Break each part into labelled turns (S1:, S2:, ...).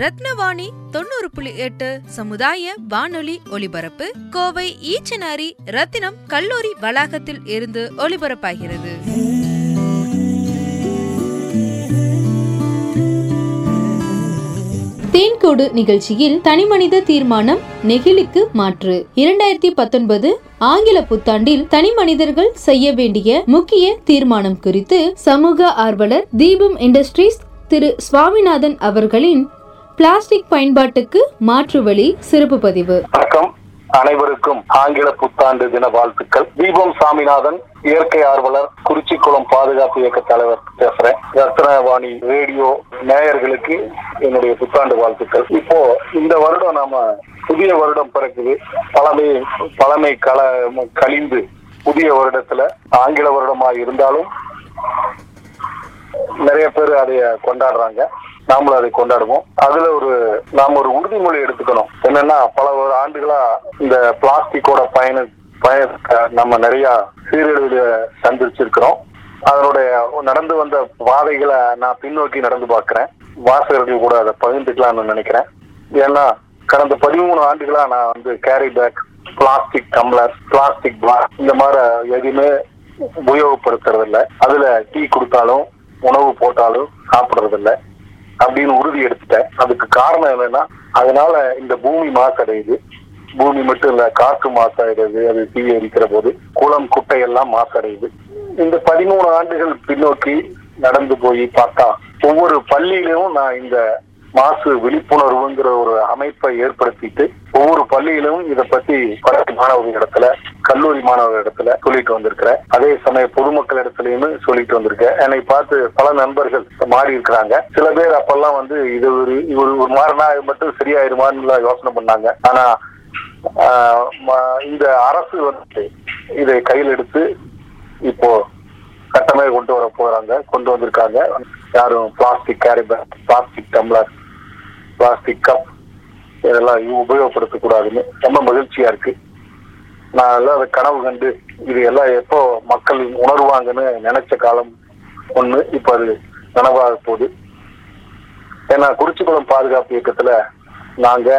S1: ரத்னவாணி
S2: தொண்ணூறு புள்ளி எட்டு சமுதாய வானொலி ஒலிபரப்பு கோவை ஈச்சனாரி ரத்தினம் கல்லூரி வளாகத்தில் இருந்து ஒலிபரப்பாகிறது.
S3: தேன்கோடு நிகழ்ச்சியில் தனிமனித தீர்மானம் நெகிழிக்கு மாற்று. இரண்டாயிரத்தி பத்தொன்பது ஆங்கில புத்தாண்டில் தனி மனிதர்கள் செய்ய வேண்டிய முக்கிய தீர்மானம் குறித்து சமூக ஆர்வலர் தீபம் இண்டஸ்ட்ரீஸ் திரு சுவாமிநாதன் அவர்களின் பிளாஸ்டிக் பயன்பாட்டுக்கு மாற்று வழி சிறப்பு பதிவு.
S4: வணக்கம். அனைவருக்கும் ஆங்கில புத்தாண்டு தின வாழ்த்துக்கள். தீபம் சாமிநாதன் இயற்கை ஆர்வலர் குறிச்சிக்குளம் பாதுகாப்பு இயக்க தலைவர் பேசுறேன். ரத்னவாணி ரேடியோ நேயர்களுக்கு என்னுடைய புத்தாண்டு வாழ்த்துக்கள். இப்போ இந்த வருடம் நாம புதிய வருடம் பிறக்குது. பழமை பழமை கல கழிந்து புதிய வருடத்துல ஆங்கில வருடமா இருந்தாலும் நிறைய பேர் அதைய கொண்டாடுறாங்க. நாமளும் அதை கொண்டாடுவோம். அதுல ஒரு நாம ஒரு உறுதிமொழி எடுத்துக்கணும். என்னன்னா பல ஒரு ஆண்டுகளா இந்த பிளாஸ்டிக்கோட பயண பயண நம்ம நிறைய சீரழிவுல சந்திச்சிருக்கிறோம். அதனுடைய நடந்து வந்த பாதைகளை நான் பின்னோக்கி நடந்து பார்க்கிறேன். வாசகர்கள் கூட அதை பகிர்ந்துக்கலாம்னு நினைக்கிறேன். ஏன்னா கடந்த பதிமூணு ஆண்டுகளா நான் வந்து carry bag plastic tumbler plastic black இந்த மாதிரி எதுவுமே உபயோகப்படுத்துறது இல்லை அதுல டீ கொடுத்தாலும் உணவு போட்டாலும் சாப்பிடுறது இல்லை அப்படின்னு உறுதி எடுத்துட்டேன். அதுக்கு காரணம் என்னன்னா அதனால இந்த பூமி மாசடையுது. பூமி மட்டும் இல்ல காற்று மாசடையுது அது தீ எரிக்கிற போது குளம் குட்டை எல்லாம் மாசடையுது. இந்த பதிமூணு ஆண்டுகள் பின்னோக்கி நடந்து போய் பார்த்தா ஒவ்வொரு பள்ளியிலும் நான் இந்த மாசு விழிப்புணர்வுங்கிற ஒரு அமைப்பை ஏற்படுத்திட்டு ஒவ்வொரு பள்ளியிலும் இதை பத்தி பள்ளி மாணவர்கள் இடத்துல கல்லூரி மாணவர்கள் இடத்துல சொல்லிட்டு வந்திருக்கிறேன் அதே சமயம் பொதுமக்கள் இடத்துலயுமே சொல்லிட்டு வந்திருக்கேன் என்னை பார்த்து பல நண்பர்கள் மாறி இருக்கிறாங்க. சில பேர் அப்பெல்லாம் வந்து இது ஒரு இது ஒரு மாறினா இது மட்டும் சரியாயிருமான்னு யோசனை பண்ணாங்க. ஆனா ம- இந்த அரசு வந்து இதை கையில் எடுத்து இப்போ சட்டமே கொண்டு வர போறாங்க கொண்டு வந்திருக்காங்க. யாரும் plastic carry bag plastic tumbler plastic cup இதெல்லாம் உபயோகப்படுத்தக்கூடாதுன்னு ரொம்ப மகிழ்ச்சியா இருக்கு. நான் எல்லாம் அதை கனவு கண்டு இது எல்லாம் எப்போ மக்கள் உணர்வாங்கன்னு நினைச்ச காலம் ஒண்ணு இப்ப அது நனவாக போகுது. ஏன்னா குறிச்சிக்குளம் பாதுகாப்பு இயக்கத்துல நாங்க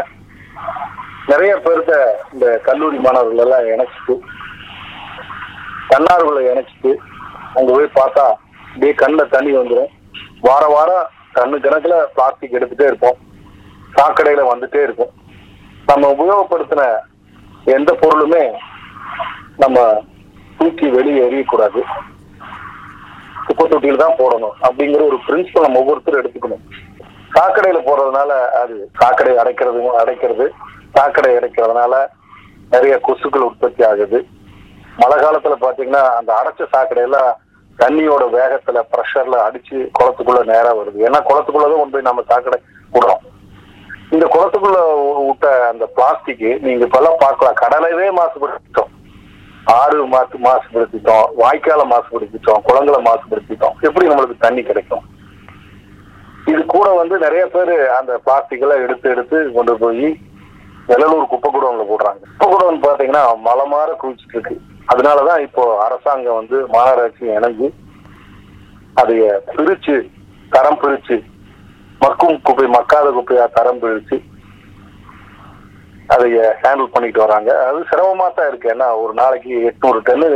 S4: நிறைய பேர்த்த இந்த கல்லூரி மாணவர்கள் எல்லாம் இணைச்சிட்டு தன்னார்வலை இணைச்சிட்டு அங்க போய் பார்த்தா அப்படியே கண்ணில் தண்ணி வந்துடும் வார வாரம் கண்ணு கணக்குல பிளாஸ்டிக் எடுத்துட்டே இருப்போம். சாக்கடையில வந்துட்டே இருக்கும். நம்ம உபயோகப்படுத்தின எந்த பொருளுமே நம்ம தூக்கி வெளியே எறியக்கூடாது. குப்பை தொட்டியில் தான் போடணும் அப்படிங்கிற ஒரு பிரின்சிபல் நம்ம ஒவ்வொருத்தரும் எடுத்துக்கணும். சாக்கடையில போடுறதுனால அது சாக்கடை அடைக்கிறது அடைக்கிறது. சாக்கடை அடைக்கிறதுனால நிறைய கொசுக்கள் உற்பத்தி ஆகுது. மழை காலத்துல பாத்தீங்கன்னா அந்த அடைச்ச சாக்கடையில தண்ணியோட வேகத்துல ப்ரெஷர்ல அடிச்சு குளத்துக்குள்ள நேரா வருது. ஏன்னா குளத்துக்குள்ளதான் கொண்டு போய் நம்ம சாக்கடை விடுறோம் இந்த குளத்துக்குள்ள விட்ட அந்த பிளாஸ்டிக் நீங்க இப்பெல்லாம் பார்க்கலாம். கடலையே மாசுபடுத்திட்டோம். ஆறு மாசு மாசுபடுத்திட்டோம். வாய்க்கால மாசுபடுத்திட்டோம். குளங்களை மாசுபடுத்திட்டோம். எப்படி நம்மளுக்கு தண்ணி கிடைக்கும்? இது கூட வந்து நிறைய பேர் அந்த பிளாஸ்டிக் எல்லாம் எடுத்து எடுத்து கொண்டு போய் வெள்ளலூர் குப்பை குடோன்ல போடுறாங்க. குப்பை குடோன் பாத்தீங்கன்னா மலை மாற குவிச்சிட்டு இருக்கு அதனாலதான் இப்போ அரசாங்கம் வந்து மாநகராட்சி இணைஞ்சு அதைய பிரிச்சு தரம் பிரிச்சு மக்கும் குப்பை மக்காத குப்பையா தரம் பிரிச்சு அதைய ஹேண்டில் பண்ணிட்டு வராங்க. அது சிரமமா தான் இருக்கு. ஏன்னா ஒரு நாளைக்கு எட்நூறு டன்னு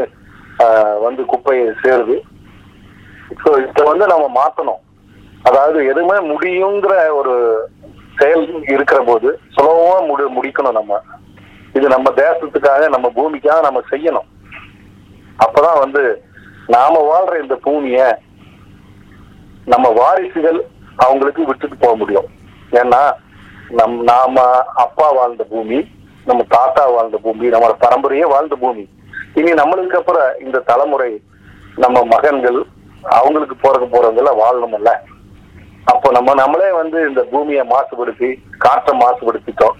S4: வந்து குப்பையை சேருது. ஸோ இதை வந்து நம்ம மாற்றணும் அதாவது எதுவுமே முடியுங்கிற ஒரு செயல் இருக்கிற போது சுலபமா முடி முடிக்கணும் நம்ம. இது நம்ம தேசத்துக்காக நம்ம பூமிக்காக நம்ம செய்யணும். அப்பதான் வந்து நாம வாழ்ற இந்த பூமிய நம்ம வாரிசுகள் அவங்களுக்கு விட்டுட்டு போக முடியும். ஏன்னா நம் நாம அப்பா வாழ்ந்த பூமி நம்ம தாத்தா வாழ்ந்த பூமி நம்மளோட பரம்பரையே வாழ்ந்த பூமி. இனி நம்மளுக்கு அப்புறம் இந்த தலைமுறை நம்ம மகன்கள் அவங்களுக்கு போறக்கு போறவங்கள வாழணும்ல அப்போ நம்ம நம்மளே வந்து இந்த பூமியை மாசுபடுத்தி காற்றை மாசுபடுத்திட்டோம்.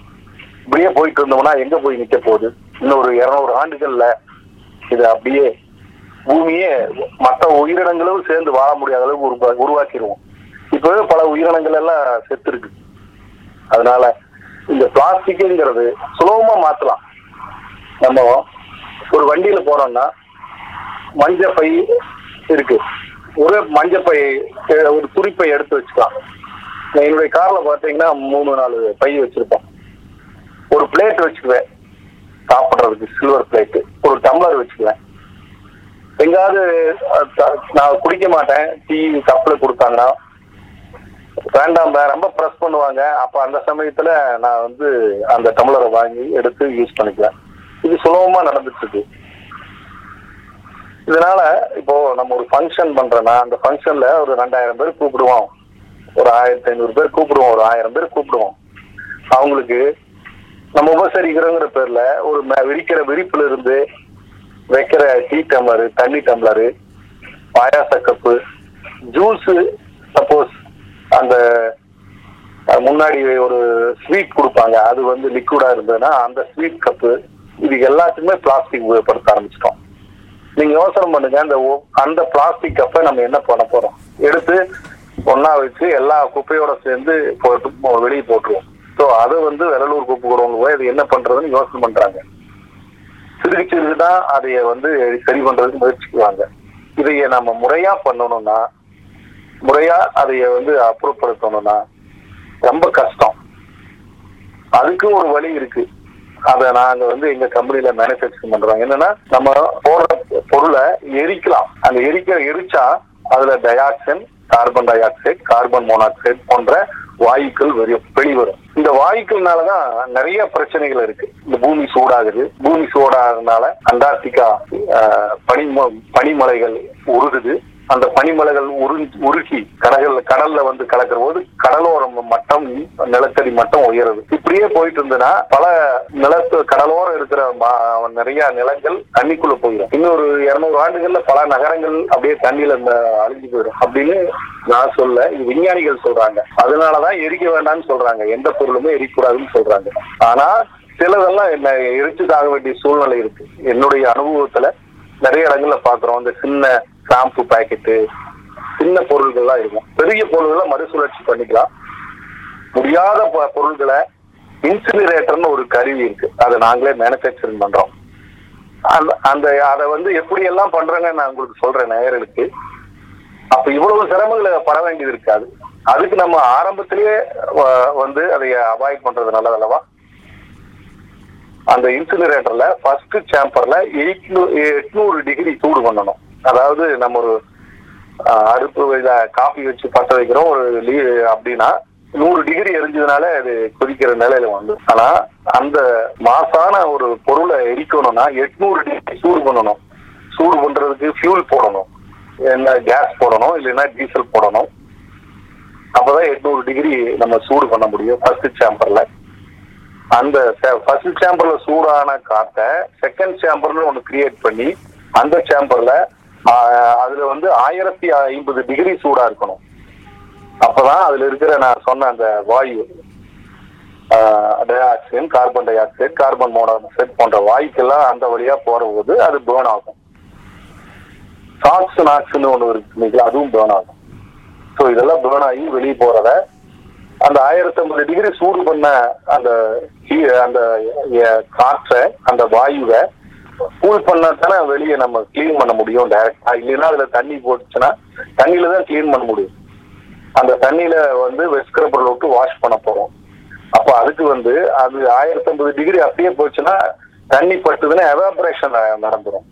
S4: இப்படியே போயிட்டு இருந்தோம்னா எங்க போய் நிக்க போகுது? இன்னொரு இருநூறு ஆண்டுகள்ல இது அப்படியே பூமியே மற்ற உயிரினங்களும் சேர்ந்து வாழ முடியாத அளவுக்கு உருவா உருவாக்கிடுவோம் இப்பவே பல உயிரினங்கள் எல்லாம் செத்து இருக்கு அதனால இந்த பிளாஸ்டிக்ங்கிறது சுலபமா மாத்தலாம். நம்ம ஒரு வண்டியில போறோம்னா மஞ்ச பை இருக்கு. ஒரு மஞ்ச பை ஒரு துணிப்பை எடுத்து வச்சுக்கலாம். நான் என்னுடைய கார்ல பாத்தீங்கன்னா மூணு நாலு பை வச்சிருப்போம். ஒரு பிளேட் வச்சுக்குவேன். சாப்பிடுறதுக்கு சில்வர் பிளேட் ஒரு டம்ளர் வச்சுக்குவேன். எங்காவது நான் குடிக்க மாட்டேன். டீ கப்ல கொடுத்தாங்கன்னா வேண்டாம் ரொம்ப ப்ரெஸ் பண்ணுவாங்க. அப்ப அந்த சமயத்துல நான் வந்து அந்த டம்ளரை வாங்கி எடுத்து யூஸ் பண்ணிக்குவேன். இது சுலபமா நடந்துட்டு இருக்கு இதனால இப்போ நம்ம ஒரு ஃபங்க்ஷன் பண்றோம்னா அந்த ஃபங்க்ஷன்ல ஒரு ரெண்டாயிரம் பேர் கூப்பிடுவோம். ஒரு ஆயிரத்தி ஐநூறு பேர் கூப்பிடுவோம். ஒரு ஆயிரம் பேர் கூப்பிடுவோம். அவங்களுக்கு நம்ம உபசரிக்கிறோங்கிற பேர்ல ஒரு ம- விரிக்கிற விரிப்புல இருந்து வைக்கிற டீ டம்ளரு தண்ணி டம்ளரு பாயாச கப்பு ஜூஸு சப்போஸ் அந்த முன்னாடி ஒரு ஸ்வீட் கொடுப்பாங்க. அது வந்து லிக்விடா இருந்ததுன்னா அந்த ஸ்வீட் கப்பு இது எல்லாத்துக்குமே பிளாஸ்டிக் உபயோகப்படுத்த ஆரம்பிச்சிட்டோம். நீங்க யோசனை பண்ணுங்க அந்த அந்த பிளாஸ்டிக் கப்பை நம்ம என்ன பண்ண போறோம்? எடுத்து ஒன்னா வச்சு எல்லா குப்பையோட சேர்ந்து போட்டு வெளியே போட்டுருவோம். ஸோ அதை வந்து வெள்ளலூர் குப்பை கூடவங்க போய் அது என்ன பண்றதுன்னு யோசனை பண்றாங்க. சிறுகி சிறுகு தான் அதைய வந்து சரி பண்றதுக்கு முயற்சிக்குவாங்க. இதைய நம்ம முறையா பண்ணணும்னா முறையா அதைய வந்து அப்புறப்படுத்தணும்னா ரொம்ப கஷ்டம். அதுக்கு ஒரு வழி இருக்கு. அத நாங்க வந்து எங்க கம்பெனில மேனுஃபேக்சரிங் பண்றோம். என்னன்னா நம்ம போடுற பொருளை எரிக்கலாம். அந்த எரிக்க எரிச்சா அதுல dioxin carbon dioxide carbon monoxide போன்ற வாயுக்கள் வெளி- வெளிவரும். இந்த வாயுக்கள்னாலதான் நிறைய பிரச்சனைகள் இருக்கு. இந்த பூமி சூடாகுது. பூமி சூடாகிறதுனால அண்டார்டிகா பனி பனிமலைகள் உருகுது. அந்த பனிமலைகள் உருகி கடல்ல கடல்ல வந்து கலக்கிற போது கடலோர மட்டம் நிலத்தடி மட்டம் உயருது. இப்படியே போயிட்டு இருந்ததுன்னா பல நிலத்து கடலோரம் இருக்கிற நிறைய நிலங்கள் தண்ணிக்குள்ள போயிடும் இன்னொரு இருநூறு ஆண்டுகள்ல பல நகரங்கள் அப்படியே தண்ணியில இந்த அழிஞ்சு போயிடும். அப்படின்னு நான் சொல்ல இது விஞ்ஞானிகள் சொல்றாங்க. அதனாலதான் எரிக்க வேண்டாம்னு சொல்றாங்க. எந்த பொருளுமே எரிக்கக்கூடாதுன்னு சொல்றாங்க. ஆனா சிலதெல்லாம் என்ன எரிச்சுதாக வேண்டிய சூழ்நிலை இருக்கு. என்னுடைய அனுபவத்துல நிறைய இடங்கள்ல பாக்குறோம். அந்த சின்ன ஷாம்பு பாக்கெட்டு சின்ன பொருள்கள்லாம் இருக்கும். பெரிய பொருள்களை மறுசுழற்சி பண்ணிக்கலாம். முடியாத பொருள்களை இன்சிலிரேட்டர்னு ஒரு கருவி இருக்கு. அதை நாங்களே மேனுஃபேக்சரிங் பண்றோம். அந்த அந்த அதை வந்து எப்படி எல்லாம் பண்றாங்கன்னு நான் உங்களுக்கு சொல்றேன் நேயர்களுக்கு. அப்ப இவ்வளவு சிரமங்களை பட வேண்டியது இருக்காது. அதுக்கு நம்ம ஆரம்பத்திலேயே வ- வந்து அதை அவாய்ட் பண்றது நல்லது அல்லவா? அந்த இன்சினரேட்டர்ல ஃபர்ஸ்ட் சேம்பர்ல எட்நூறு டிகிரி சூடு பண்ணணும். அதாவது நம்ம ஒரு அடுப்பு இத காஃபி வச்சு பற்ற வைக்கிறோம் ஒரு லீ- அப்படின்னா நூறு டிகிரி எரிஞ்சதுனால அது கொதிக்கிற நிலையில வந்து ஆனா அந்த மாசான ஒரு பொருளை எரிக்கணும்னா எட்நூறு டிகிரி சூடு பண்ணணும். சூடு பண்றதுக்கு ஃபியூல் போடணும். என்ன கேஸ் போடணும் இல்லைன்னா டீசல் போடணும். அப்பதான் எட்நூறு டிகிரி நம்ம சூடு பண்ண முடியும் ஃபர்ஸ்ட் சேம்பர்ல அந்த ஃபர்ஸ்ட் சேம்பர்ல சூடான காற்றை செகண்ட் சேம்பர்னு ஒன்று கிரியேட் பண்ணி அந்த சேம்பர்ல அதுல வந்து ஆயிரத்தி ஐம்பது டிகிரி சூடா இருக்கணும். அப்பதான் அதுல இருக்கிற நான் சொன்ன அந்த வாயு dioxide carbon dioxide carbon monoxide போன்ற வாயுக்கெல்லாம் அந்த வழியா போற போது அது பேர்ன் ஆகும். சாக்ஸ் நாக்ஸ்னு ஒண்ணு இருக்கு அதுவும் பேர்ன் ஆகும். ஸோ இதெல்லாம் பேர்ன் ஆகி வெளியே போறத அந்த ஆயிரத்தி ஐம்பது டிகிரி சூடு பண்ண அந்த அந்த எ- காற்றை அந்த வாயுவை கூல் பண்ணா தானே வெளியே நம்ம கிளீன் பண்ண முடியும் டைரக்டா இல்லைன்னா அதுல தண்ணி போட்டுச்சுன்னா தண்ணியில தான் கிளீன் பண்ண முடியும். அந்த தண்ணியில வந்து வெஸ்கிரப்பர் விட்டு வாஷ் பண்ண போறோம். அப்ப அதுக்கு வந்து அது ஆயிரத்தி ஐம்பது டிகிரி அப்படியே போச்சுன்னா தண்ணி பட்டுதுன்னா எவாபரேஷன் நடந்துரும்.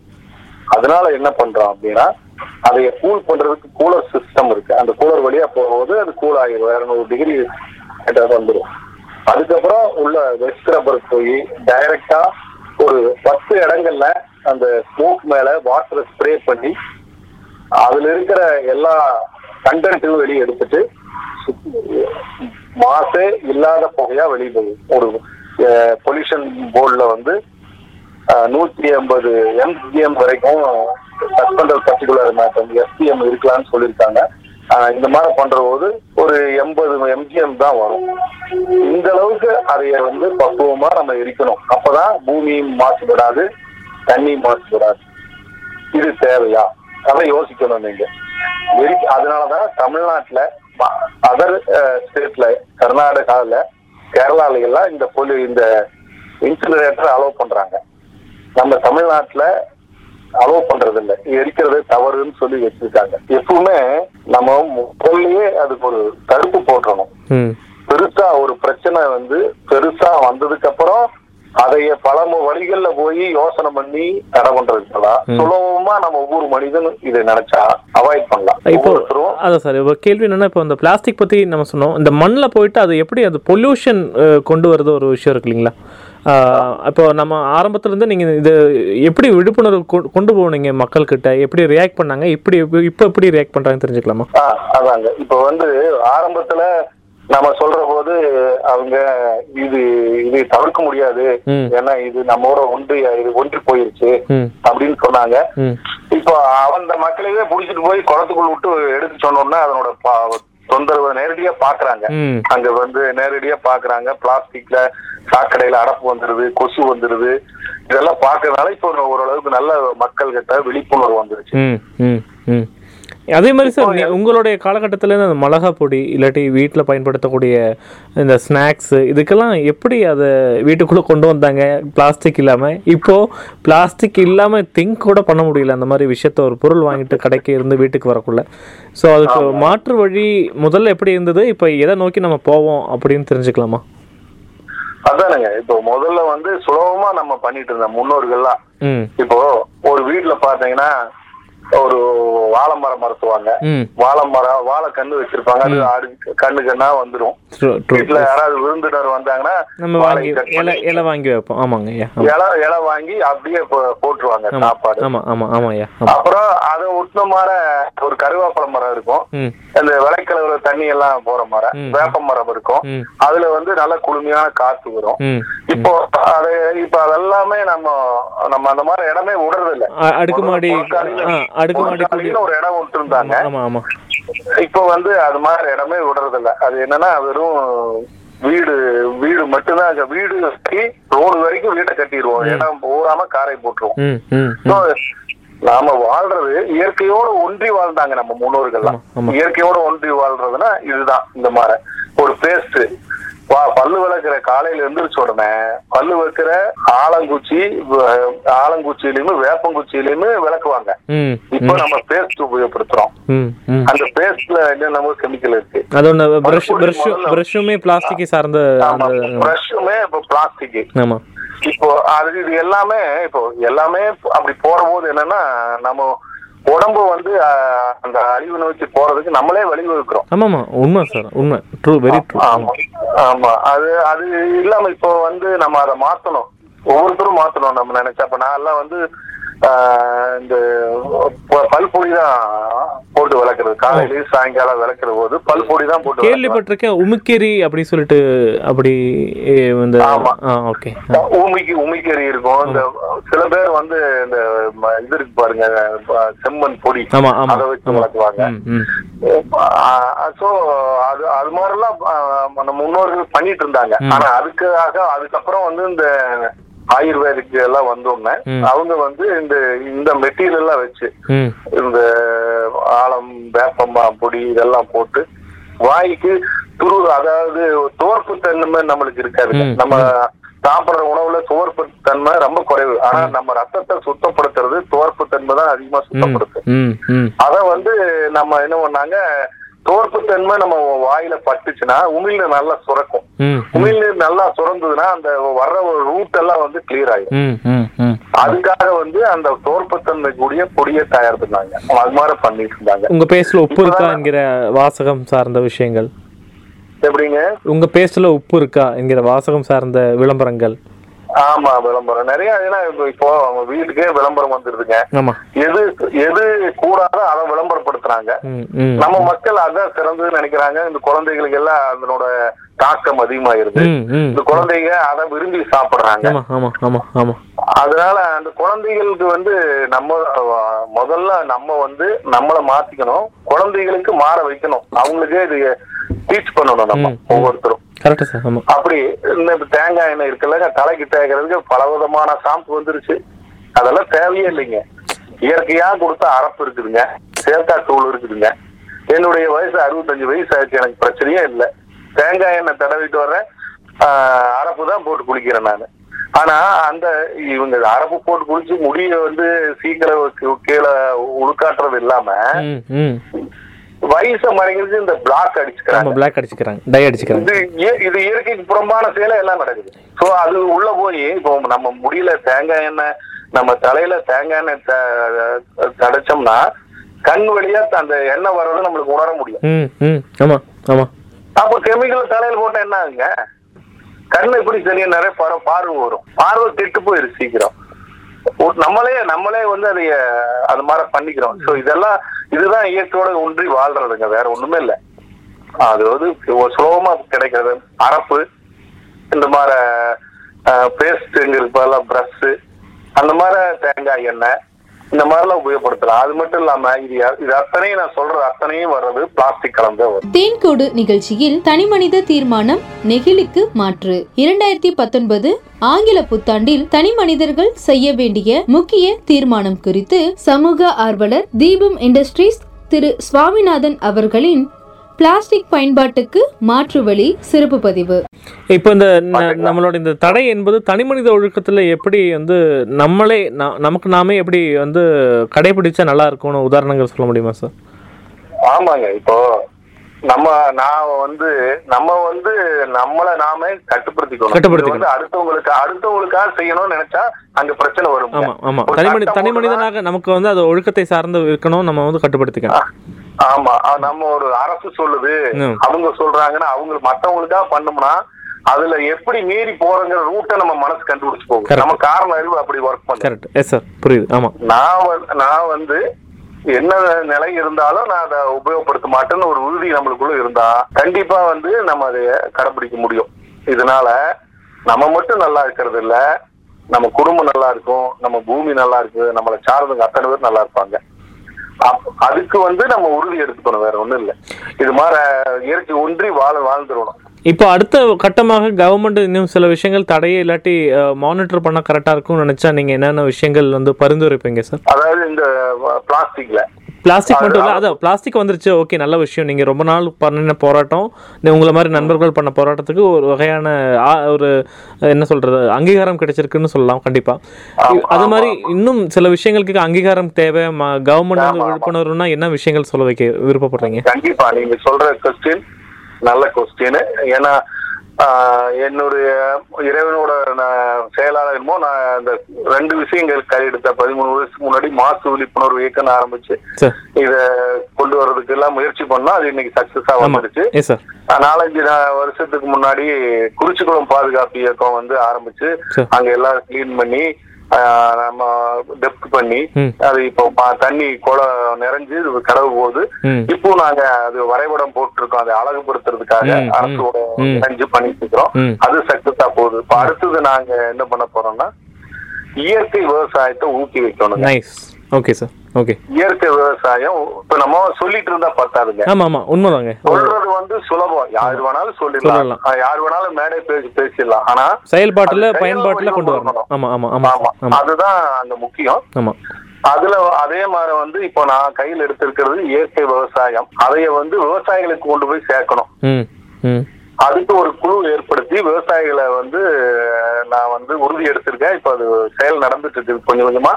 S4: அதனால என்ன பண்றோம் அப்படின்னா அதை கூல் பண்றதுக்கு கூலர் சிஸ்டம் இருக்கு. அந்த கூலர் வழியா போகும்போது அது கூல் ஆகிடும் இரநூறு டிகிரி வந்துடும் அதுக்கப்புறம் உள்ள வெஸ்கரப்பர் போய் டைரக்டா ஒரு பத்து இடங்கள்ல அந்த ஸ்மோக் மேல வாட்டரை ஸ்ப்ரே பண்ணி அதுல இருக்கிற எல்லா கண்டென்ட்டும் வெளியே எடுத்துட்டு மாசே இல்லாத புகையா வெளியே போகும் ஒரு பொல்யூஷன் போர்டில் வந்து நூத்தி ஐம்பது எம்ஜிஎம் வரைக்கும் சஸ்பெண்டல் பர்டிகுலர் மேட்டர் எஸ்பிஎம் இருக்கலாம்னு சொல்லியிருக்காங்க. இந்த மாதிரி பண்ற போது ஒரு எண்பது எம்ஜிஎம் தான் வரும். இந்த அளவுக்கு அதைய வந்து பக்குவமா நம்ம இருக்கணும் அப்பதான் பூமியும் மாசுபடாது தண்ணி மாசுபடாது. இது தேவையா? அதை யோசிக்கணும் நீங்க. அதனாலதான் தமிழ்நாட்டுல அதர் ஸ்டேட்ல கர்நாடகாவில கேரளால எல்லாம் இந்த பொலி இந்த இன்சுலரேட்டர் அலோவ் பண்றாங்க. நம்ம தமிழ்நாட்டுல அலோவ் பண்றது இல்ல எரிக்கிறது தவறுன்னு சொல்லி வச்சிருக்காங்க. எப்பவுமே நம்ம முதல்லயே அதுக்கு ஒரு தடுப்பு போட்டுறணும்.
S5: ம்.
S4: பெருசா ஒரு பிரச்சனை வந்து பெருசா வந்ததுக்கு அப்புறம் அதைய பல வழிகள்ல போய் யோசனை பண்ணி தடை பண்றதுக்குலாம் சுலபமா நம்ம ஒவ்வொரு மனிதனும் இதை நினைச்சா அவாய்ட் பண்ணலாம்.
S5: இப்போ அதான் சார் இப்போ கேள்வி என்னன்னா இப்போ இந்த பிளாஸ்டிக் பற்றி நம்ம சொன்னோம். இந்த மண்ணில் போயிட்டு அது எப்படி அது பொல்யூஷன் கொண்டு வரது ஒரு விஷயம் இருக்கு இல்லைங்களா? இப்போ நம்ம ஆரம்பத்துல இருந்து நீங்கள் இது எப்படி விழிப்புணர்வு கொண்டு போனீங்க மக்கள்கிட்ட? எப்படி ரியாக்ட் பண்ணாங்க? இப்படி இப்போ எப்படி ரியாக்ட் பண்ணுறாங்கன்னு தெரிஞ்சுக்கலாமா?
S4: அதாங்க. இப்ப வந்து ஆரம்பத்துல நம்ம சொல்ற போது அவங்க இது இது தவிர்க்க முடியாது. ஏன்னா இது நம்மோட ஒன்று இது ஒன்றி போயிருச்சு அப்படின்னு சொன்னாங்க. இப்போ அந்த மக்களையே புடிச்சிட்டு போய் குளத்துக்குள்ள விட்டு எடுத்து சொன்னோம்னா அதனோட தொந்தரவு நேரடியா பாக்குறாங்க. அங்க வந்து நேரடியா பாக்குறாங்க. பிளாஸ்டிக்ல சாக்கடையில அடப்பு வந்துருது கொசு வந்துருது. இதெல்லாம் பாக்குறதுனால இப்போ ஓரளவுக்கு நல்ல மக்கள் கிட்ட விழிப்புணர்வு வந்துருச்சு.
S5: அதே மாதிரி சார் உங்களுடைய காலகட்டத்தில் இந்த மிளகா பொடி இல்லாட்டி வீட்டில் பயன்படுத்தக்கூடிய இந்த ஸ்நாக்ஸு இதுக்கெல்லாம் எப்படி அதை வீட்டுக்குள்ளே கொண்டு வந்தாங்க? பிளாஸ்டிக் இல்லாமல் இப்போது பிளாஸ்டிக் இல்லாமல் திங்க் கூட பண்ண முடியல. அந்த மாதிரி விஷயத்த ஒரு பொருள் வாங்கிட்டு கடைக்கு இருந்து வீட்டுக்கு வரக்குள்ள. ஸோ அதுக்கு மாற்று வழி முதல்ல எப்படி இருந்தது? இப்போ எதை நோக்கி நம்ம போவோம் அப்படின்னு தெரிஞ்சுக்கலாமா?
S4: அதானுங்க. இப்போ முதல்ல வந்து சுலபமா நம்ம பண்ணிட்டு இருந்தோம் முன்னோர்கள்லாம் இப்போ ஒரு வீட்டுல பாத்தீங்கன்னா ஒரு வாழை மரம் மரத்துவாங்க.
S5: ம்.
S4: வாழை மரம் வாழை கண்ணு வச்சிருப்பாங்க. அது ஆடு கண்ணு கண்ணா
S5: ட்ரூ
S4: வீட்டுல யாராவது விருந்தினர் வந்தாங்கன்னா
S5: நம்ம
S4: பண்ணி
S5: இலை வாங்கி வைப்போம். ஆமாங்க
S4: இலை இலை வாங்கி அப்படியே போட்டுருவாங்க சாப்பாடு.
S5: ஆமாம் ஐயா. ஆமாம்
S4: அப்புறம் அதை ஒட்டின மாதிரி ஒரு கருவேப்பிலை மரம் இருக்கும். அந்த விளைக்கலவுல தண்ணி எல்லாம் போற மரம். வேப்ப மரம் இருக்கும். அதுல வந்து நல்ல குளுமையான காத்து வரும். இப்போ அது இப்ப அதெல்லாமே நம்ம நம்ம அந்த மாதிரி இடமே விடுறது இல்ல
S5: அடுக்குமாடி அடுக்குமாடி
S4: ஒரு இடம் விட்டு இருந்தாங்க
S5: ஆமா ஆமா.
S4: இப்போ வந்து அது மாதிரி இடமே விடுறது இல்ல அது என்னன்னா வெறும் வீடு வீடு மட்டும்தான் அங்க வீடு கட்டி ரோடு வரைக்கும் வீட்டை கட்டிடுவோம். இடம் பூராம காரை போட்டுருவோம் நாம வாழ்றது இயற்கையோட ஒன்றி வாழ்ந்தாங்க நம்ம முன்னோர்கள்லாம். இயற்கையோட ஒன்றி வாழ்றதுன்னா இதுதான் இந்த மாதிரி. ஒரு பேஸ்ட் வா பல்லு விளக்குற காலையில எந்திரிச்ச உடனே பல்லு வைக்கிற ஆலங்குச்சி ஆலங்குச்சியிலயுமே வேப்பங்குச்சியிலயுமே விளக்குவாங்க. இப்போ நம்ம பேஸ்ட் உபயோகப்படுத்துறோம். அந்த பேஸ்ட்ல என்னென்னமோ கெமிக்கல் இருக்கு.
S5: அது
S4: முதல்ல-
S5: ப்ரஷுமே பிளாஸ்டிக்கை சார்ந்த
S4: ப்ரஷ்ஷுமே இப்போ பிளாஸ்டிக்
S5: ஆமா.
S4: இப்போ அது இது எல்லாமே இப்போ எல்லாமே அப்படி போற போது என்னன்னா நம்ம உடம்பு வந்து அந்த அழிவு நோக்கி போறதுக்கு நம்மளே வழிவகுக்கிறோம்.
S5: ஆமாம்மா உண்மை சார் உண்மை. ட்ரூ வெரி ட்ரூ
S4: ஆமா. ஆமா. அது அது இல்லாம இப்போ வந்து நம்ம அதை மாத்தணும். ஒவ்வொருத்தரும் மாத்தணும் நம்ம நினைச்சா. அப்ப நான் எல்லாம் வந்து இந்த ப- பல்பொடி தான் போட்டு விளக்குறது. காலையிலயும் சாயங்காலம் விளக்குற போது பல்பொடி தான் போட்டு.
S5: கேள்விப்பட்டிருக்கேன் உமிக்கேரி அப்படி சொல்லிட்டு அப்படி ஏ, இந்த
S4: ஆமா.
S5: ஓகே
S4: ஊமிக்கு உமிக்கறி இருக்கும். இந்த சில பேர் வந்து இந்த இது இருக்கு பாருங்க செம்மண் பொடி. அதை வச்சு
S5: ம்
S4: சோ அது அது மாதிரிலாம் ஆஹ், நம்ம முன்னோர்கள் பண்ணிட்டு இருந்தாங்க. ஆனா அதுக்காக அதுக்கப்புறம் வந்து இந்த ஆயுர்வேதிக் எல்லாம் வந்தோடனே. அவங்க வந்து இந்த இந்த மெட்டீரியல் எல்லாம் வச்சு இந்த ஆலம் வேப்பம்மா பொடி இதெல்லாம் போட்டு வாய்க்கு துரு அதாவது துவர்ப்பு தன்மை நம்மளுக்கு இருக்காது. நம்ம சாப்பிடுற உணவுல துவர்ப்பு தன்மை ரொம்ப குறைவு. ஆனா நம்ம ரத்தத்தை சுத்தப்படுத்துறது துவர்ப்பு தன்மை தான் அதிகமா
S5: ம்.
S4: சுத்தப்படுத்து
S5: ம். ம்.
S4: அத வந்து நம்ம என்ன பண்ணாங்க தன்மை நம்ம வாயில பட்டுச்சுன்னா உமிழ்நீர் நல்லா சுரக்கும். உமிழ்நீர் நல்லா சுரந்ததுன்னா அந்த வர்ற ரூட் எல்லாம் வந்து கிளியர் ஆயிடும்
S5: ம் ம் ம்.
S4: அதுக்காக வந்து அந்த தோற்பத்தன்மை கூடிய பொடியை தயார் பண்ணாங்க அது மாதிரி பண்ணிட்டு இருந்தாங்க
S5: உங்க பேஸ்ட்ல உப்பு இருக்கா என்கிற வாசகம் சார்ந்த விஷயங்கள்?
S4: எப்படிங்க?
S5: உங்க பேஸ்ட்ல உப்பு இருக்கா என்கிற வாசகம் சார்ந்த விளம்பரங்கள்?
S4: ஆமா விளம்பரம். நிறைய ஏன்னா இப்போ அவங்க வீட்டுக்கே விளம்பரம் வந்துருதுங்க. எது எது கூடாதோ அதை விளம்பரப்படுத்துறாங்க. நம்ம மக்கள் அதான் சிறந்ததுன்னு நினைக்கிறாங்க. இந்த குழந்தைகளுக்கு எல்லாம் அதனோட தாக்கம் அதிகமாயிருது. இந்த குழந்தைங்க அதை விரும்பி சாப்பிடுறாங்க. அதனால அந்த குழந்தைகளுக்கு வந்து நம்ம முதல்ல நம்ம வந்து நம்மளை மாத்திக்கணும். குழந்தைகளுக்கு மாற வைக்கணும். அவங்களுக்கே இது டீச் பண்ணணும் நம்ம. ஒவ்வொருத்தரும். அப்படி இந்த தேங்காய் எண்ணெய் இருக்குல்ல தலைக்கு தேய்க்கிறதுக்கு பல விதமான ஷாம்பு வந்துருச்சு. அதெல்லாம் தேவையே இல்லைங்க. இயற்கையா கொடுத்த அரப்பு இருக்குதுங்க. சேத்தா தூள் இருக்குதுங்க. என்னுடைய வயசு அறுபத்தஞ்சு வயசு ஆச்சு எனக்கு பிரச்சனையே இல்லை. தேங்காய் எண்ணெய் தடவிட்டு வர்றேன். ஆஹ், அரப்பு தான் போட்டு குளிக்கிறேன் நான். ஆனா அந்த இவங்க அரப்பு போட்டு குளிச்சு முடிய வந்து சீக்கிரம் கீழே உழுக்காட்டுறது இல்லாம வயசை மறைங்கிறது இந்த பிளாக் அடிச்சுக்கிறாங்க.
S5: பிளாக் அடிச்சுக்கிறாங்க. டை அடிச்சுக்கிறாங்க.
S4: இது இய- இது இயற்கைக்கு புறம்பான செயலை எல்லாம் நடக்குது. சோ அது உள்ள போய் இப்போ நம்ம முடியல தேங்காய் எண்ணெய் நம்ம தலையில தேங்காய் எண்ணெய் தடைச்சோம்னா கண் வழியா அந்த எண்ணெய் வர்றது நம்மளுக்கு உணர முடியும்.
S5: ஆமா ஆமா.
S4: அப்போ கெமிக்கல் தலையில போட்டா என்ன ஆகுங்க? கண்ணு எப்படி சரியா நிறைய பார்வை பார்வை வரும். பார்வை கெட்டு போயிரு சீக்கிரம். நம்மளே நம்மளே வந்து அதை அது மாதிரி பண்ணிக்கிறோம். சோ இதெல்லாம் இதுதான் இயற்கையோட ஒன்றி வாழ்றதுங்க. வேற ஒண்ணுமே இல்ல. அது வந்து ஒரு சுலபமா கிடைக்கிறது. அரப்பு இந்த மாதிரி பேஸ்ட் பதிலாக ப்ரஷ் அந்த மாதிரி தேங்காய் எண்ணெய் இந்த மாதிரிலாம் உபயோகப்படுத்தலாம். அது மட்டும் இல்லாம இது இது அத்தனையும் நான் சொல்றது அத்தனையும் வர்றது பிளாஸ்டிக் கலந்து
S3: தேன்கோடு நிகழ்ச்சியில் தனிமனித தீர்மானம் நெகிழிக்கு மாற்று. இரண்டாயிரத்தி பத்தொன்பது ஆங்கில புத்தாண்டில் தனி மனிதர்கள் செய்ய வேண்டிய முக்கிய தீர்மானம் குறித்து சமூக ஆர்வலர் தீபம் இண்டஸ்ட்ரீஸ் திரு சுவாமிநாதன் அவர்களின் பிளாஸ்டிக் பயன்பாட்டுக்கு மாற்று வழி சிறப்பு பதிவு.
S5: இப்போ இந்த நம்மளோட இந்த தடை என்பது தனிமனித ஒழுக்கத்துல எப்படி வந்து நம்மளே நமக்கு நாமே எப்படி வந்து கடைபிடிச்சா நல்லா இருக்கும்னு உதாரணங்கள் சொல்ல முடியுமா சார்?
S4: ஆமாங்க. இப்போ நம்ம நான் வந்து நம்ம வந்து நம்மள நாமே கட்டுப்படுத்திக்கணும்.
S5: கட்டுப்படுத்திக்கணும்.
S4: அடுத்தவங்களுக்கு அடுத்தவங்களுக்காக செய்யணும்னு நினைச்சா அங்க பிரச்சனை வரும்
S5: ஆமா ஆமா. தனிமனி தனி மனிதனாக நமக்கு வந்து அது ஒழுக்கத்தை சார்ந்து இருக்கணும் நம்ம வந்து கட்டுப்படுத்திக்கணும்.
S4: ஆமா நம்ம ஒரு அரசு சொல்லுது. அவங்க சொல்றாங்கன்னா அவங்க மத்தவங்களுக்காக பண்ணோம்னா அதுல எப்படி மீறி போறங்கிற ரூட்டை நம்ம மனசு கண்டுபிடிச்சு போகும். நம்ம காரண அறிவு அப்படி ஒர்க் பண்ணும்
S5: கரெக்ட் எஸ் சார் புரியுது. ஆமா.
S4: நான் நான் வந்து என்ன நிலை இருந்தாலும் நான் அதை உபயோகப்படுத்த மாட்டேன்னு ஒரு உறுதி நம்மளுக்குள்ள இருந்தா கண்டிப்பா வந்து நம்ம அதை கடைபிடிக்க முடியும். இதனால நம்ம மட்டும் நல்லா இருக்கிறது இல்ல. நம்ம குடும்பம் நல்லா இருக்கும். நம்ம பூமி நல்லா இருக்கு நம்மளை சார்ந்தவங்க அத்தனை பேர் நல்லா இருப்பாங்க. அதுக்கு வந்து நம்ம உறுதி எடுத்துக்கணும் வேற ஒண்ணும் இல்ல. இது மாதிரி இயற்கை ஒன்றி வாழ வாழ்ந்துடணும்
S5: இப்போ அடுத்த கட்டமாக கவர்மெண்ட் இன்னும் சில விஷயங்கள் தடையை இல்லாட்டி மானிட்டர் பண்ண கரெக்டாக இருக்கும்னு நினைச்சா நீங்க என்னென்ன விஷயங்கள் வந்து பரிந்துரைப்பீங்க சார்
S4: அதாவது இந்த பிளாஸ்டிக்ல
S5: பிளாஸ்டிக் மட்டும் இல்லை அதான் பிளாஸ்டிக் வந்துருச்சு. ஓகே நல்ல விஷயம். நீங்கள் ரொம்ப நாள் பண்ணின போராட்டம். உங்களை மாதிரி நண்பர்கள் பண்ண போராட்டத்துக்கு ஒரு வகையான ஒரு என்ன சொல்றது அங்கீகாரம் கிடைச்சிருக்குன்னு சொல்லலாம் கண்டிப்பா.
S4: ஆமா,
S5: அது மாதிரி இன்னும் சில விஷயங்களுக்கு அங்கீகாரம் தேவை. கவர்மெண்ட் வந்து. விழிப்புணர்வுனா என்ன விஷயங்கள் சொல்ல வைக்க விருப்பப்படுறீங்க?
S4: கண்டிப்பா. நீங்க சொல்ற கொஸ்டின் நல்ல கொஸ்டின் ஏன்னா என்னுடைய இறைவனோட நான் செயலாளருமோ நான் இந்த ரெண்டு விஷயங்கள் கையெடுத்த பதிமூணு வருஷத்துக்கு முன்னாடி மாசு விழிப்புணர்வு இயக்கம் ஆரம்பிச்சு இத கொண்டு வர்றதுக்கு எல்லாம் முயற்சி பண்ணோம் அது இன்னைக்கு சக்சஸா
S5: ஆமா.
S4: வந்துருச்சு நாலஞ்சு வருஷத்துக்கு முன்னாடி குறிச்சிக்குளம் பாதுகாப்பு இயக்கம் வந்து ஆரம்பிச்சு. அங்க எல்லாம் கிளீன் பண்ணி நம்ம டெப்த் பண்ணி. அது இப்போ தண்ணி குளம் நிறைஞ்சு கடவு போகுது இப்போ நாங்க அது வரைபடம் போட்டிருக்கோம் அதை அழகுபடுத்துறதுக்காக அரசோட. இணைஞ்சு பண்ணிட்டு இருக்கிறோம். அது சக்சஸா போகுது. இப்ப அடுத்தது நாங்க என்ன பண்ண போறோம்னா இயற்கை விவசாயத்தை ஊக்கி வைக்கணுங்க
S5: நைஸ் ஓகே சார் ஓகே
S4: இயற்கை விவசாயம் இப்ப நம்ம சொல்லிட்டு இருந்தா பத்தாதுங்க.
S5: ஆமா ஆமா. உண்மைதாங்க.
S4: சொல்றது வந்து சுலபம். யார் வேணாலும் சொல்லிடலாம். யார் வேணாலும் மேடை பேசி பேசிடலாம். ஆனா
S5: செயல்பாட்டுல பயன்பாட்டுல கொண்டு வரணும். ஆமா ஆமா ஆமா.
S4: ஆமா. அதுதான் அங்க முக்கியம்.
S5: ஆமா.
S4: அதுல அதே மாதிரி வந்து இப்போ நான் கையில் எடுத்திருக்கிறது இயற்கை விவசாயம். அதைய வந்து விவசாயிகளுக்கு கொண்டு போய் சேர்க்கணும். அதுக்கு ஒரு குழு ஏற்படுத்தி விவசாயிகளை வந்து நான் வந்து உறுதி எடுத்திருக்கேன். இப்போ அது செயல் நடந்துட்டு இருக்கு கொஞ்சம் கொஞ்சமா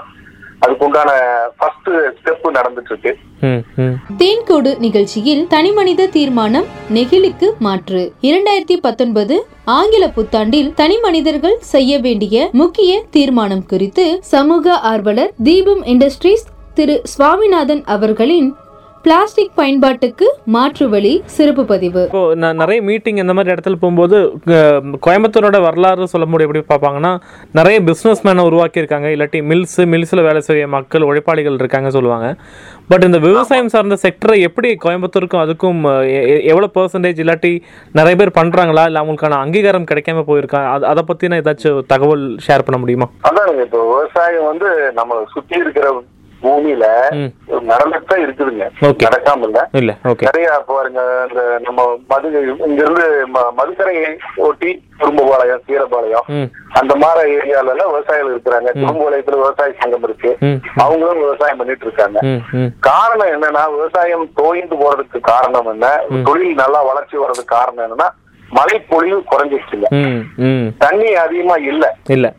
S4: அதுக்கு உண்டான ஃபர்ஸ்ட் ஸ்டெப் நடந்துட்டு இருக்கு
S5: ம் ம்.
S3: தேன்கூடு நிகழ்ச்சியில் தனிமனித தீர்மானம் நெகிழிக்கு மாற்று. இரண்டாயிரத்தி பத்தொன்பது ஆங்கில புத்தாண்டில் தனிமனிதர்கள் செய்ய வேண்டிய முக்கிய தீர்மானம் குறித்து சமூக ஆர்வலர் தீபம் இண்டஸ்ட்ரீஸ் திரு சுவாமிநாதன் அவர்களின் பிளாஸ்டிக் பயன்பாட்டுக்கு மாற்று வழி சிறப்பு பதிவு.
S5: இப்போ நான் நிறைய மீட்டிங் இந்த மாதிரி இடத்துல போகும்போது கோயம்புத்தூரோட வரலாறு சொல்ல முடியும். எப்படி பார்ப்பாங்கன்னா நிறைய பிஸ்னஸ் மேனை உருவாக்கியிருக்காங்க. இல்லாட்டி மில்ஸ் மில்ஸில் வேலை செய்ய மக்கள் உழைப்பாளிகள் இருக்காங்க சொல்லுவாங்க. பட் இந்த விவசாயம் சார்ந்த செக்டரை எப்படி கோயம்புத்தூருக்கும் அதுக்கும் எவ்வளோ பர்சன்டேஜ் இல்லாட்டி நிறைய பேர் பண்ணுறாங்களா இல்லை அவங்களுக்கான அங்கீகாரம் கிடைக்காம போயிருக்கா? அது அதை பற்றின ஏதாச்சும் தகவல் ஷேர் பண்ண முடியுமா?
S4: அதானுங்க இப்போ விவசாயம் வந்து நம்ம சுத்தி இருக்கிற பூமியில. நடந்துட்டு இருக்குதுங்க. நடக்காம இல்ல நிறைய பாருங்க இந்த நம்ம மது இங்க இருந்து ம- மதுக்கரையை ஒட்டி குடும்பபாளையம் சீரபாளையம் அந்த மாதிரி ஏரியால எல்லாம் விவசாயிகள் இருக்கிறாங்க. குடும்பபாளையத்துல விவசாய சங்கம் இருக்கு. அவங்களும் விவசாயம் பண்ணிட்டு இருக்காங்க. காரணம் என்னன்னா விவசாயம் தோய்ந்து போறதுக்கு காரணம் என்ன? தொழில் நல்லா வளர்ச்சி வர்றதுக்கு காரணம் என்னன்னா மழை பொழிவு குறைஞ்சிருச்சுங்க தண்ணி அதிகமா இல்ல.
S5: இல்லை.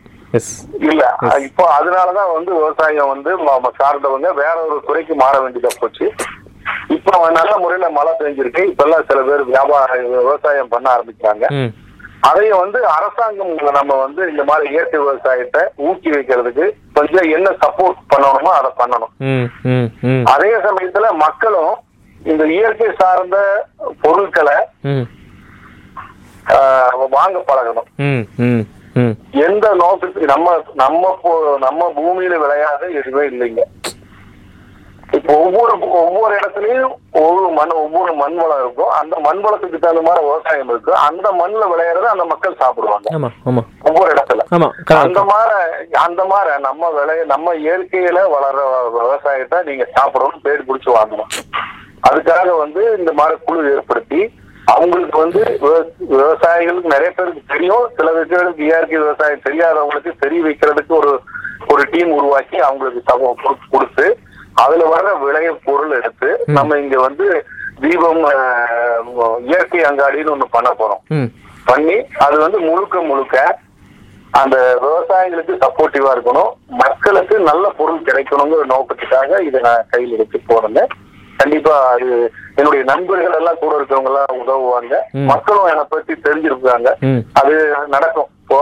S4: இல்ல இப்போ அதனாலதான் வந்து விவசாயம் வந்து சார்ந்தவங்க வேற ஒரு துறைக்கு மாற வேண்டியதா போச்சு. இப்போ நல்ல முறையில மழை பெஞ்சிருக்கு. இப்ப எல்லாம் சில பேர் வியாபார விவசாயம் பண்ண ஆரம்பிச்சாங்க.
S5: ம்.
S4: அதையும் வந்து அரசாங்கம் நம்ம வந்து இந்த மாதிரி இயற்கை விவசாயத்தை ஊக்கி வைக்கிறதுக்கு கொஞ்சம் என்ன சப்போர்ட் பண்ணணுமோ அதை பண்ணணும். அதே சமயத்துல மக்களும் இந்த இயற்கை சார்ந்த பொருட்களை வாங்க பழகணும். எந்த நோக்கத்துக்கு நம்ம நம்ம நம்ம பூமியில விளையாத எதுவுமே இல்லைங்க. இப்போ ஒவ்வொரு ஒவ்வொரு இடத்துலயும் ஒவ்வொரு மண் ஒவ்வொரு மண் வளம் இருக்கும். அந்த மண் வளத்துக்கு தகுந்த மாதிரி விவசாயம் இருக்கு. அந்த மண்ணுல விளையாடுறத அந்த மக்கள் சாப்பிடுவாங்க. ஒவ்வொரு இடத்துல. அந்த மாதிரி அந்த மாதிரி நம்ம விளைய நம்ம இயற்கையில வளர்ற விவசாயத்தை நீங்க சாப்பிடணும் பேர் பிடிச்சு வாங்கணும். அதுக்காக வந்து இந்த மாதிரி குழு ஏற்படுத்தி அவங்களுக்கு வந்து விவ- விவசாயிகளுக்கு நிறைய பேருக்கு தெரியும். சில பேருக்கு இயற்கை விவசாயம் தெரியாதவங்களுக்கு தெரிய வைக்கிறதுக்கு ஒரு ஒரு டீம் உருவாக்கி அவங்களுக்கு கொடுத்து அதுல வர்ற விளைய பொருள் எடுத்து நம்ம இங்க வந்து தீபம் இயற்கை அங்காடின்னு ஒண்ணு பண்ண போறோம். பண்ணி அது வந்து முழுக்க முழுக்க அந்த விவசாயிகளுக்கு சப்போர்ட்டிவா இருக்கணும். மக்களுக்கு நல்ல பொருள் கிடைக்கணுங்கிற நோக்கத்துக்காக இதை நான் கையில் எடுத்து போறேன் கண்டிப்பா அது என்னுடைய நண்பர்கள் எல்லாம் கூட இருக்கவங்க எல்லாம் உதவுவாங்க. மக்களும் என்னை பத்தி தெரிஞ்சிருக்காங்க. அது நடக்கும். இப்போ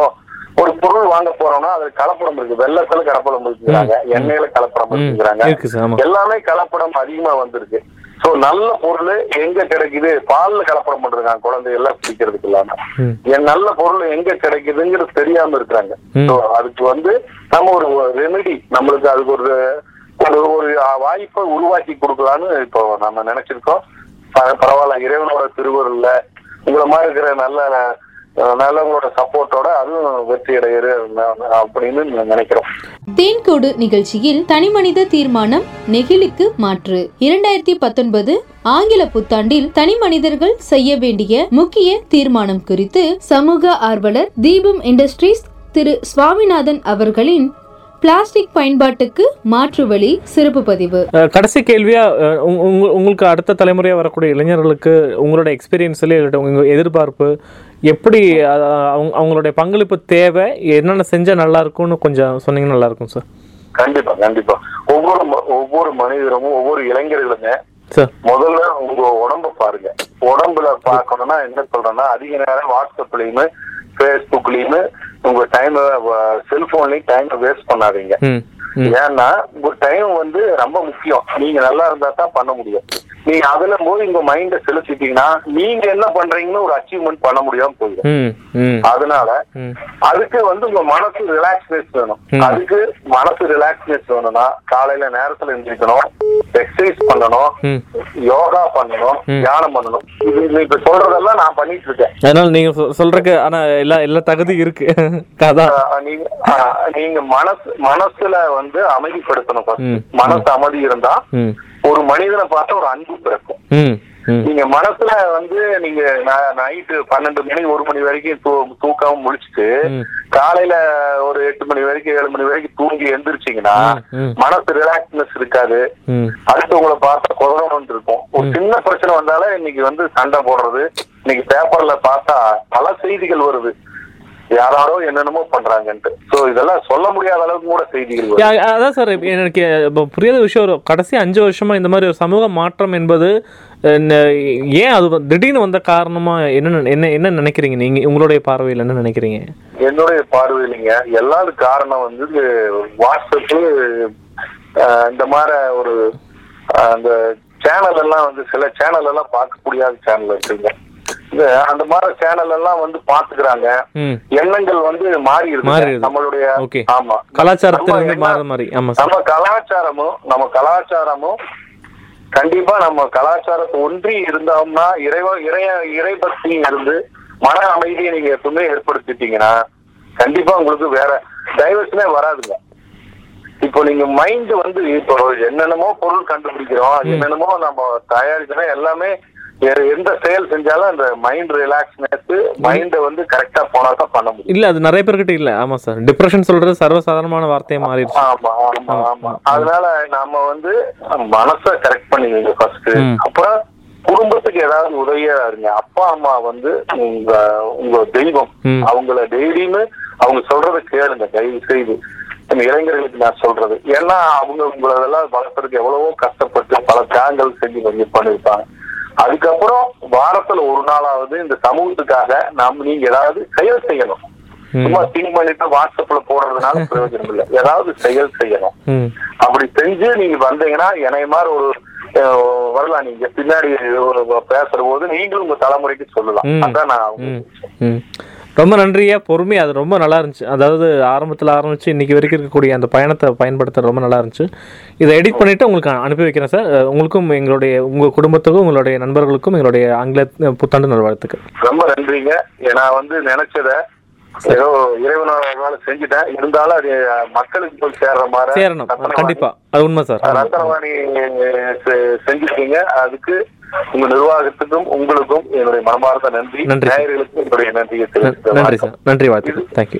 S4: ஒரு பொருள் வாங்க போறோம்னா அது கலப்படம் இருக்கு. வெள்ளத்துல கலப்படம் இருக்குறாங்க எண்ணெயில கலப்படம்
S5: ம்.
S4: இருக்குறாங்க
S5: இருக்கு சார் ஆமா.
S4: எல்லாமே கலப்படம் அதிகமா வந்திருக்கு. சோ நல்ல பொருள் எங்க கிடைக்குது? பால்ல கலப்படம் பண்றாங்க குழந்தை எல்லாம் குடிக்கிறதுக்கு இல்லாம. என் நல்ல பொருள் எங்க கிடைக்குதுங்கிறது தெரியாம இருக்கிறாங்க. அதுக்கு வந்து நம்ம ஒரு ரெமெடி நம்மளுக்கு அதுக்கு ஒரு அது ஒரு வாய்ப்பை உருவாக்கி கொடுக்கலான்னு இப்போ நம்ம நினைச்சிருக்கோம். பரவாயில்ல இறைவனோட திருவருள்ல உங்களை மாதிரி இருக்கிற நல்ல நல்லவங்களோட சப்போர்ட்டோட அதுவும் வெற்றி அடையிற அப்படின்னு நினைக்கிறோம்.
S3: தேன்கோடு நிகழ்ச்சியில் தனிமனித தீர்மானம் நெகிழிக்கு மாற்று. இரண்டாயிரத்தி பத்தொன்பது ஆங்கில புத்தாண்டில் தனி மனிதர்கள் செய்ய வேண்டிய முக்கிய தீர்மானம் குறித்து சமூக ஆர்வலர் தீபம் இண்டஸ்ட்ரீஸ் திரு சுவாமிநாதன் அவர்களின் பிளாஸ்டிக் பயன்பாட்டுக்கு மாற்று வழி சிறப்பு பதிவு.
S5: கடைசி கேள்வியா உங்களுக்கு அடுத்த தலைமுறையா வரக்கூடிய இளைஞர்களுக்கு உங்களோட எக்ஸ்பீரியன்ஸ்ல உங்க எதிர்பார்ப்பு எப்படி அவங்களுடைய பங்களிப்பு தேவை என்னென்ன செஞ்சா நல்லா இருக்கும்னு கொஞ்சம் சொன்னீங்கன்னா நல்லா இருக்கும் சார்
S4: கண்டிப்பா கண்டிப்பா. ஒவ்வொரு ம- ஒவ்வொரு மனிதரும் ஒவ்வொரு இளைஞர்களுமே
S5: சார்
S4: முதல்ல உங்க உடம்ப பாருங்க. உடம்புல பார்க்கணும்னா என்ன சொல்றேன்னா அதிக நேரம் வாட்ஸ்அப்லயுமே ஃபேஸ்புக்லயுமே உங்க டைம் செல்போன்லயும் டைம் வேஸ்ட் பண்ணாதீங்க. ஏன்னா டைம் வந்து ரொம்ப முக்கியம். நீங்க நல்லா இருந்தா தான் பண்ண முடியும். நீங்க அதுல போய் உங்க மைண்ட செலுத்திட்டீங்கன்னா நீங்க என்ன பண்றீங்கன்னு ஒரு அச்சீவ்மெண்ட் பண்ண முடியாம போயிடும். அதனால அதுக்கு வந்து உங்க மனசு ரிலாக்ஸ்னஸ் வேணும். அதுக்கு மனசு ரிலாக்ஸ்னஸ் வேணும்னா காலையில நேரத்துல எந்திரிக்கணும் எக்ஸசைஸ் பண்ணணும் யோகா பண்ணணும். தியானம் பண்ணணும். இது இப்ப சொல்றதெல்லாம் நான் பண்ணிட்டு இருக்கேன்.
S5: அதனால நீங்க சொ- சொல்றதுக்கு ஆனா எல்லா எல்லா தகுதி இருக்கு.
S4: நீங்க மனசு மனசுல வந்து அமைதிப்படுத்தணும் first.
S5: ம்.
S4: மனசு அமைதி இருந்தா ஒரு மனிதனை பார்த்தா ஒரு அன்பு பிறக்கும். நீங்க மனசுல வந்து நீங்க நைட்டு பன்னெண்டு மணி ஒரு மணி வரைக்கும் தூக்காம முழிச்சிட்டு
S5: ம்.
S4: காலையில ஒரு எட்டு மணி வரைக்கும் ஏழு மணி வரைக்கும் தூங்கி எந்திரிச்சீங்கன்னா. மனசு ரிலாக்ஸ்னஸ் இருக்காது.
S5: ம்.
S4: அடுத்து உங்களை பார்த்தா கொதறணும்னு இருக்கும். ஒரு சின்ன பிரச்சனை வந்தாலே இன்னைக்கு வந்து சண்டை போடுறது. இன்னைக்கு பேப்பர்ல பார்த்தா பல செய்திகள் வருது. யாராரோ என்னென்னமோ பண்றாங்கன்ட்டு. சோ இதெல்லாம் சொல்ல முடியாத அளவுக்கு கூட செய்திகள்
S5: அதான் சார் எனக்கு புரியாத விஷயம் ஒரு கடைசி அஞ்சு வருஷமா இந்த மாதிரி ஒரு சமூக மாற்றம் என்பது ஏன் அது திடீர்னு வந்த காரணமா என்ன என்ன என்ன நினைக்கிறீங்க? நீங்க உங்களுடைய பார்வையில் என்ன நினைக்கிறீங்க?
S4: என்னுடைய பார்வையிலிங்க எல்லாரும் காரணம் வந்து வாட்ஸ்அப்பு இந்த மாதிரி ஒரு அந்த சேனல் எல்லாம் வந்து சில சேனல் எல்லாம் பார்க்க முடியாத சேனல் இருக்குங்க அந்த மாதிரி சேனல் எல்லாம் வந்து பாத்துக்கிறாங்க எண்ணங்கள் வந்து மாறி இருக்கு. நம்மளுடைய ஆமா. என்ன-
S5: மாதிரி.
S4: நம்ம கலாச்சாரமும் நம்ம கலாச்சாரமும் கண்டிப்பா நம்ம கலாச்சாரத்தை ஒன்றி இருந்தோம்னா இறைவ இறைய இறைபக்தி இருந்து மன அமைதியை நீங்க எப்பவுமே ஏற்படுத்திட்டீங்கன்னா கண்டிப்பா உங்களுக்கு வேற டைவர்ஷனே வராதுங்க. இப்போ நீங்க மைண்ட் வந்து இப்போ என்னென்னமோ பொருள் கண்டுபிடிக்கிறோம் என்னென்னமோ நம்ம தயாரிக்கிறோம் எல்லாமே எந்த செயல் செஞ்சாலும் அந்த மைண்ட் ரிலாக்ஸ்னஸ் மைண்ட வந்து கரெக்டா போனா தான் பண்ண முடியும்.
S5: இல்ல அது நிறைய பேர்கிட்ட இல்ல. ஆமா சார் டிப்ரெஷன் சொல்றது சர்வசாதாரணமான வார்த்தையா மாறிடுச்சு.
S4: ஆமா ஆமா ஆமா. அதனால நாம வந்து மனச கரெக்ட் பண்ணிக்கங்க ஃபர்ஸ்ட். அப்புறம் குடும்பத்துக்கு ஏதாவது உதவியா இருங்க. அப்பா அம்மா வந்து உங்க உங்க தெய்வம். அவங்கள டெய்லியுமே அவங்க சொல்றத கேளுங்க. தயவு செய்து. இளைஞர்களுக்கு நான் சொல்றது. ஏன்னா அவங்க உங்களதெல்லாம் வளர்க்கறதுக்கு எவ்வளவோ கஷ்டப்பட்டு பல தியாகங்கள் செஞ்சு கொஞ்சம் பண்ணிருப்பாங்க அதுக்கப்புறம் வாரத்துல ஒரு நாளாவது இந்த சமூகத்துக்காக நாம நீங்க ஏதாவது செயல் செய்யணும். சும்மா திங்க் பண்ணிட்டு வாட்ஸ்அப்ல போடுறதுனால பிரயோஜனம் இல்லை. ஏதாவது செயல் செய்யணும். அப்படி செஞ்சு நீங்க வந்தீங்கன்னா என்னைய மாதிரி ஒரு வரலாம். நீங்க பின்னாடி பேசுற போது நீங்களும் உங்க தலைமுறைக்கு சொல்லலாம். அதான் நான்
S5: ரொம்ப நன்றியா பொறுமை அது ரொம்ப நல்லா இருந்துச்சு. அதாவது ஆரம்பத்தில் ஆரம்பிச்சு இன்னைக்கு வரைக்கும் இருக்கக்கூடிய அந்த பயணத்தை பயன்படுத்த ரொம்ப நல்லா இருந்துச்சு. இதை எடிட் பண்ணிட்டு உங்களுக்கு அனுப்பி வைக்கிறேன் சார். உங்களுக்கும் எங்களுடைய உங்க குடும்பத்துக்கும் உங்களுடைய நண்பர்களுக்கும் எங்களுடைய ஆங்கில புத்தாண்டு நல்வாழ்த்துக்கள்.
S4: ரொம்ப நன்றிங்க. நான் வந்து நினைச்சத ஏதோ இறைவனோட செஞ்சுட்டேன். இருந்தாலும் அது மக்களுக்கு போய் சேர்ற மாதிரி
S5: சேரணும். கண்டிப்பா. அது உண்மை சார்.
S4: ரத்னவாணி செ- செஞ்சிருக்கீங்க. அதுக்கு உங்க நிர்வாகத்துக்கும் உங்களுக்கும் என்னுடைய மனமார்ந்த நன்றி.
S5: நன்றி.
S4: நேயர்களுக்கும் என்னுடைய நன்றியை
S5: நன்றி
S4: தெரிவித்துக்கிறேன்
S5: சார் நன்றி வாழ்த்துக்கள். தேங்க்யூ.